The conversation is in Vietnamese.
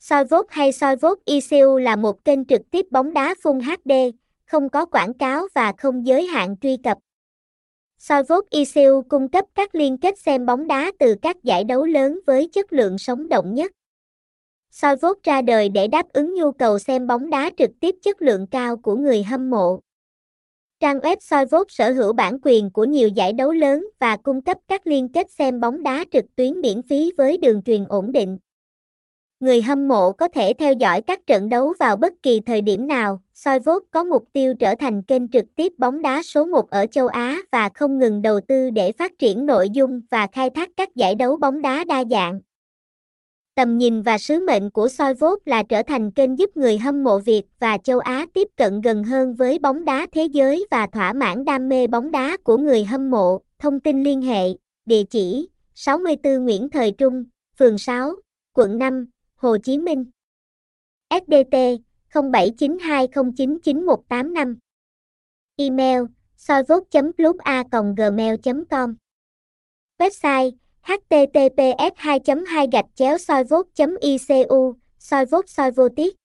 Soi Vốt hay Soi Vốt là một kênh trực tiếp bóng đá Full HD, không có quảng cáo và không giới hạn truy cập. Soi Vốt cung cấp các liên kết xem bóng đá từ các giải đấu lớn với chất lượng sống động nhất. Soi Vốt ra đời để đáp ứng nhu cầu xem bóng đá trực tiếp chất lượng cao của người hâm mộ. Trang web Soi Vốt sở hữu bản quyền của nhiều giải đấu lớn và cung cấp các liên kết xem bóng đá trực tuyến miễn phí với đường truyền ổn định người hâm mộ có thể theo dõi các trận đấu vào bất kỳ thời điểm nào. Soi Vốt có mục tiêu trở thành kênh trực tiếp bóng đá số 1 ở châu Á và không ngừng đầu tư để phát triển nội dung và khai thác các giải đấu bóng đá đa dạng. Tầm nhìn và sứ mệnh của Soi Vốt là trở thành kênh giúp người hâm mộ Việt và châu Á tiếp cận gần hơn với bóng đá thế giới và thỏa mãn đam mê bóng đá của người hâm mộ. Thông tin liên hệ, địa chỉ 64 Nguyễn Thời Trung, phường 6, quận 5, Hồ Chí Minh. SĐT: 0792099185. Email soivốt.club.a.gmail.com Website https 2 2 gạch chéo soivốt icu soi soivotit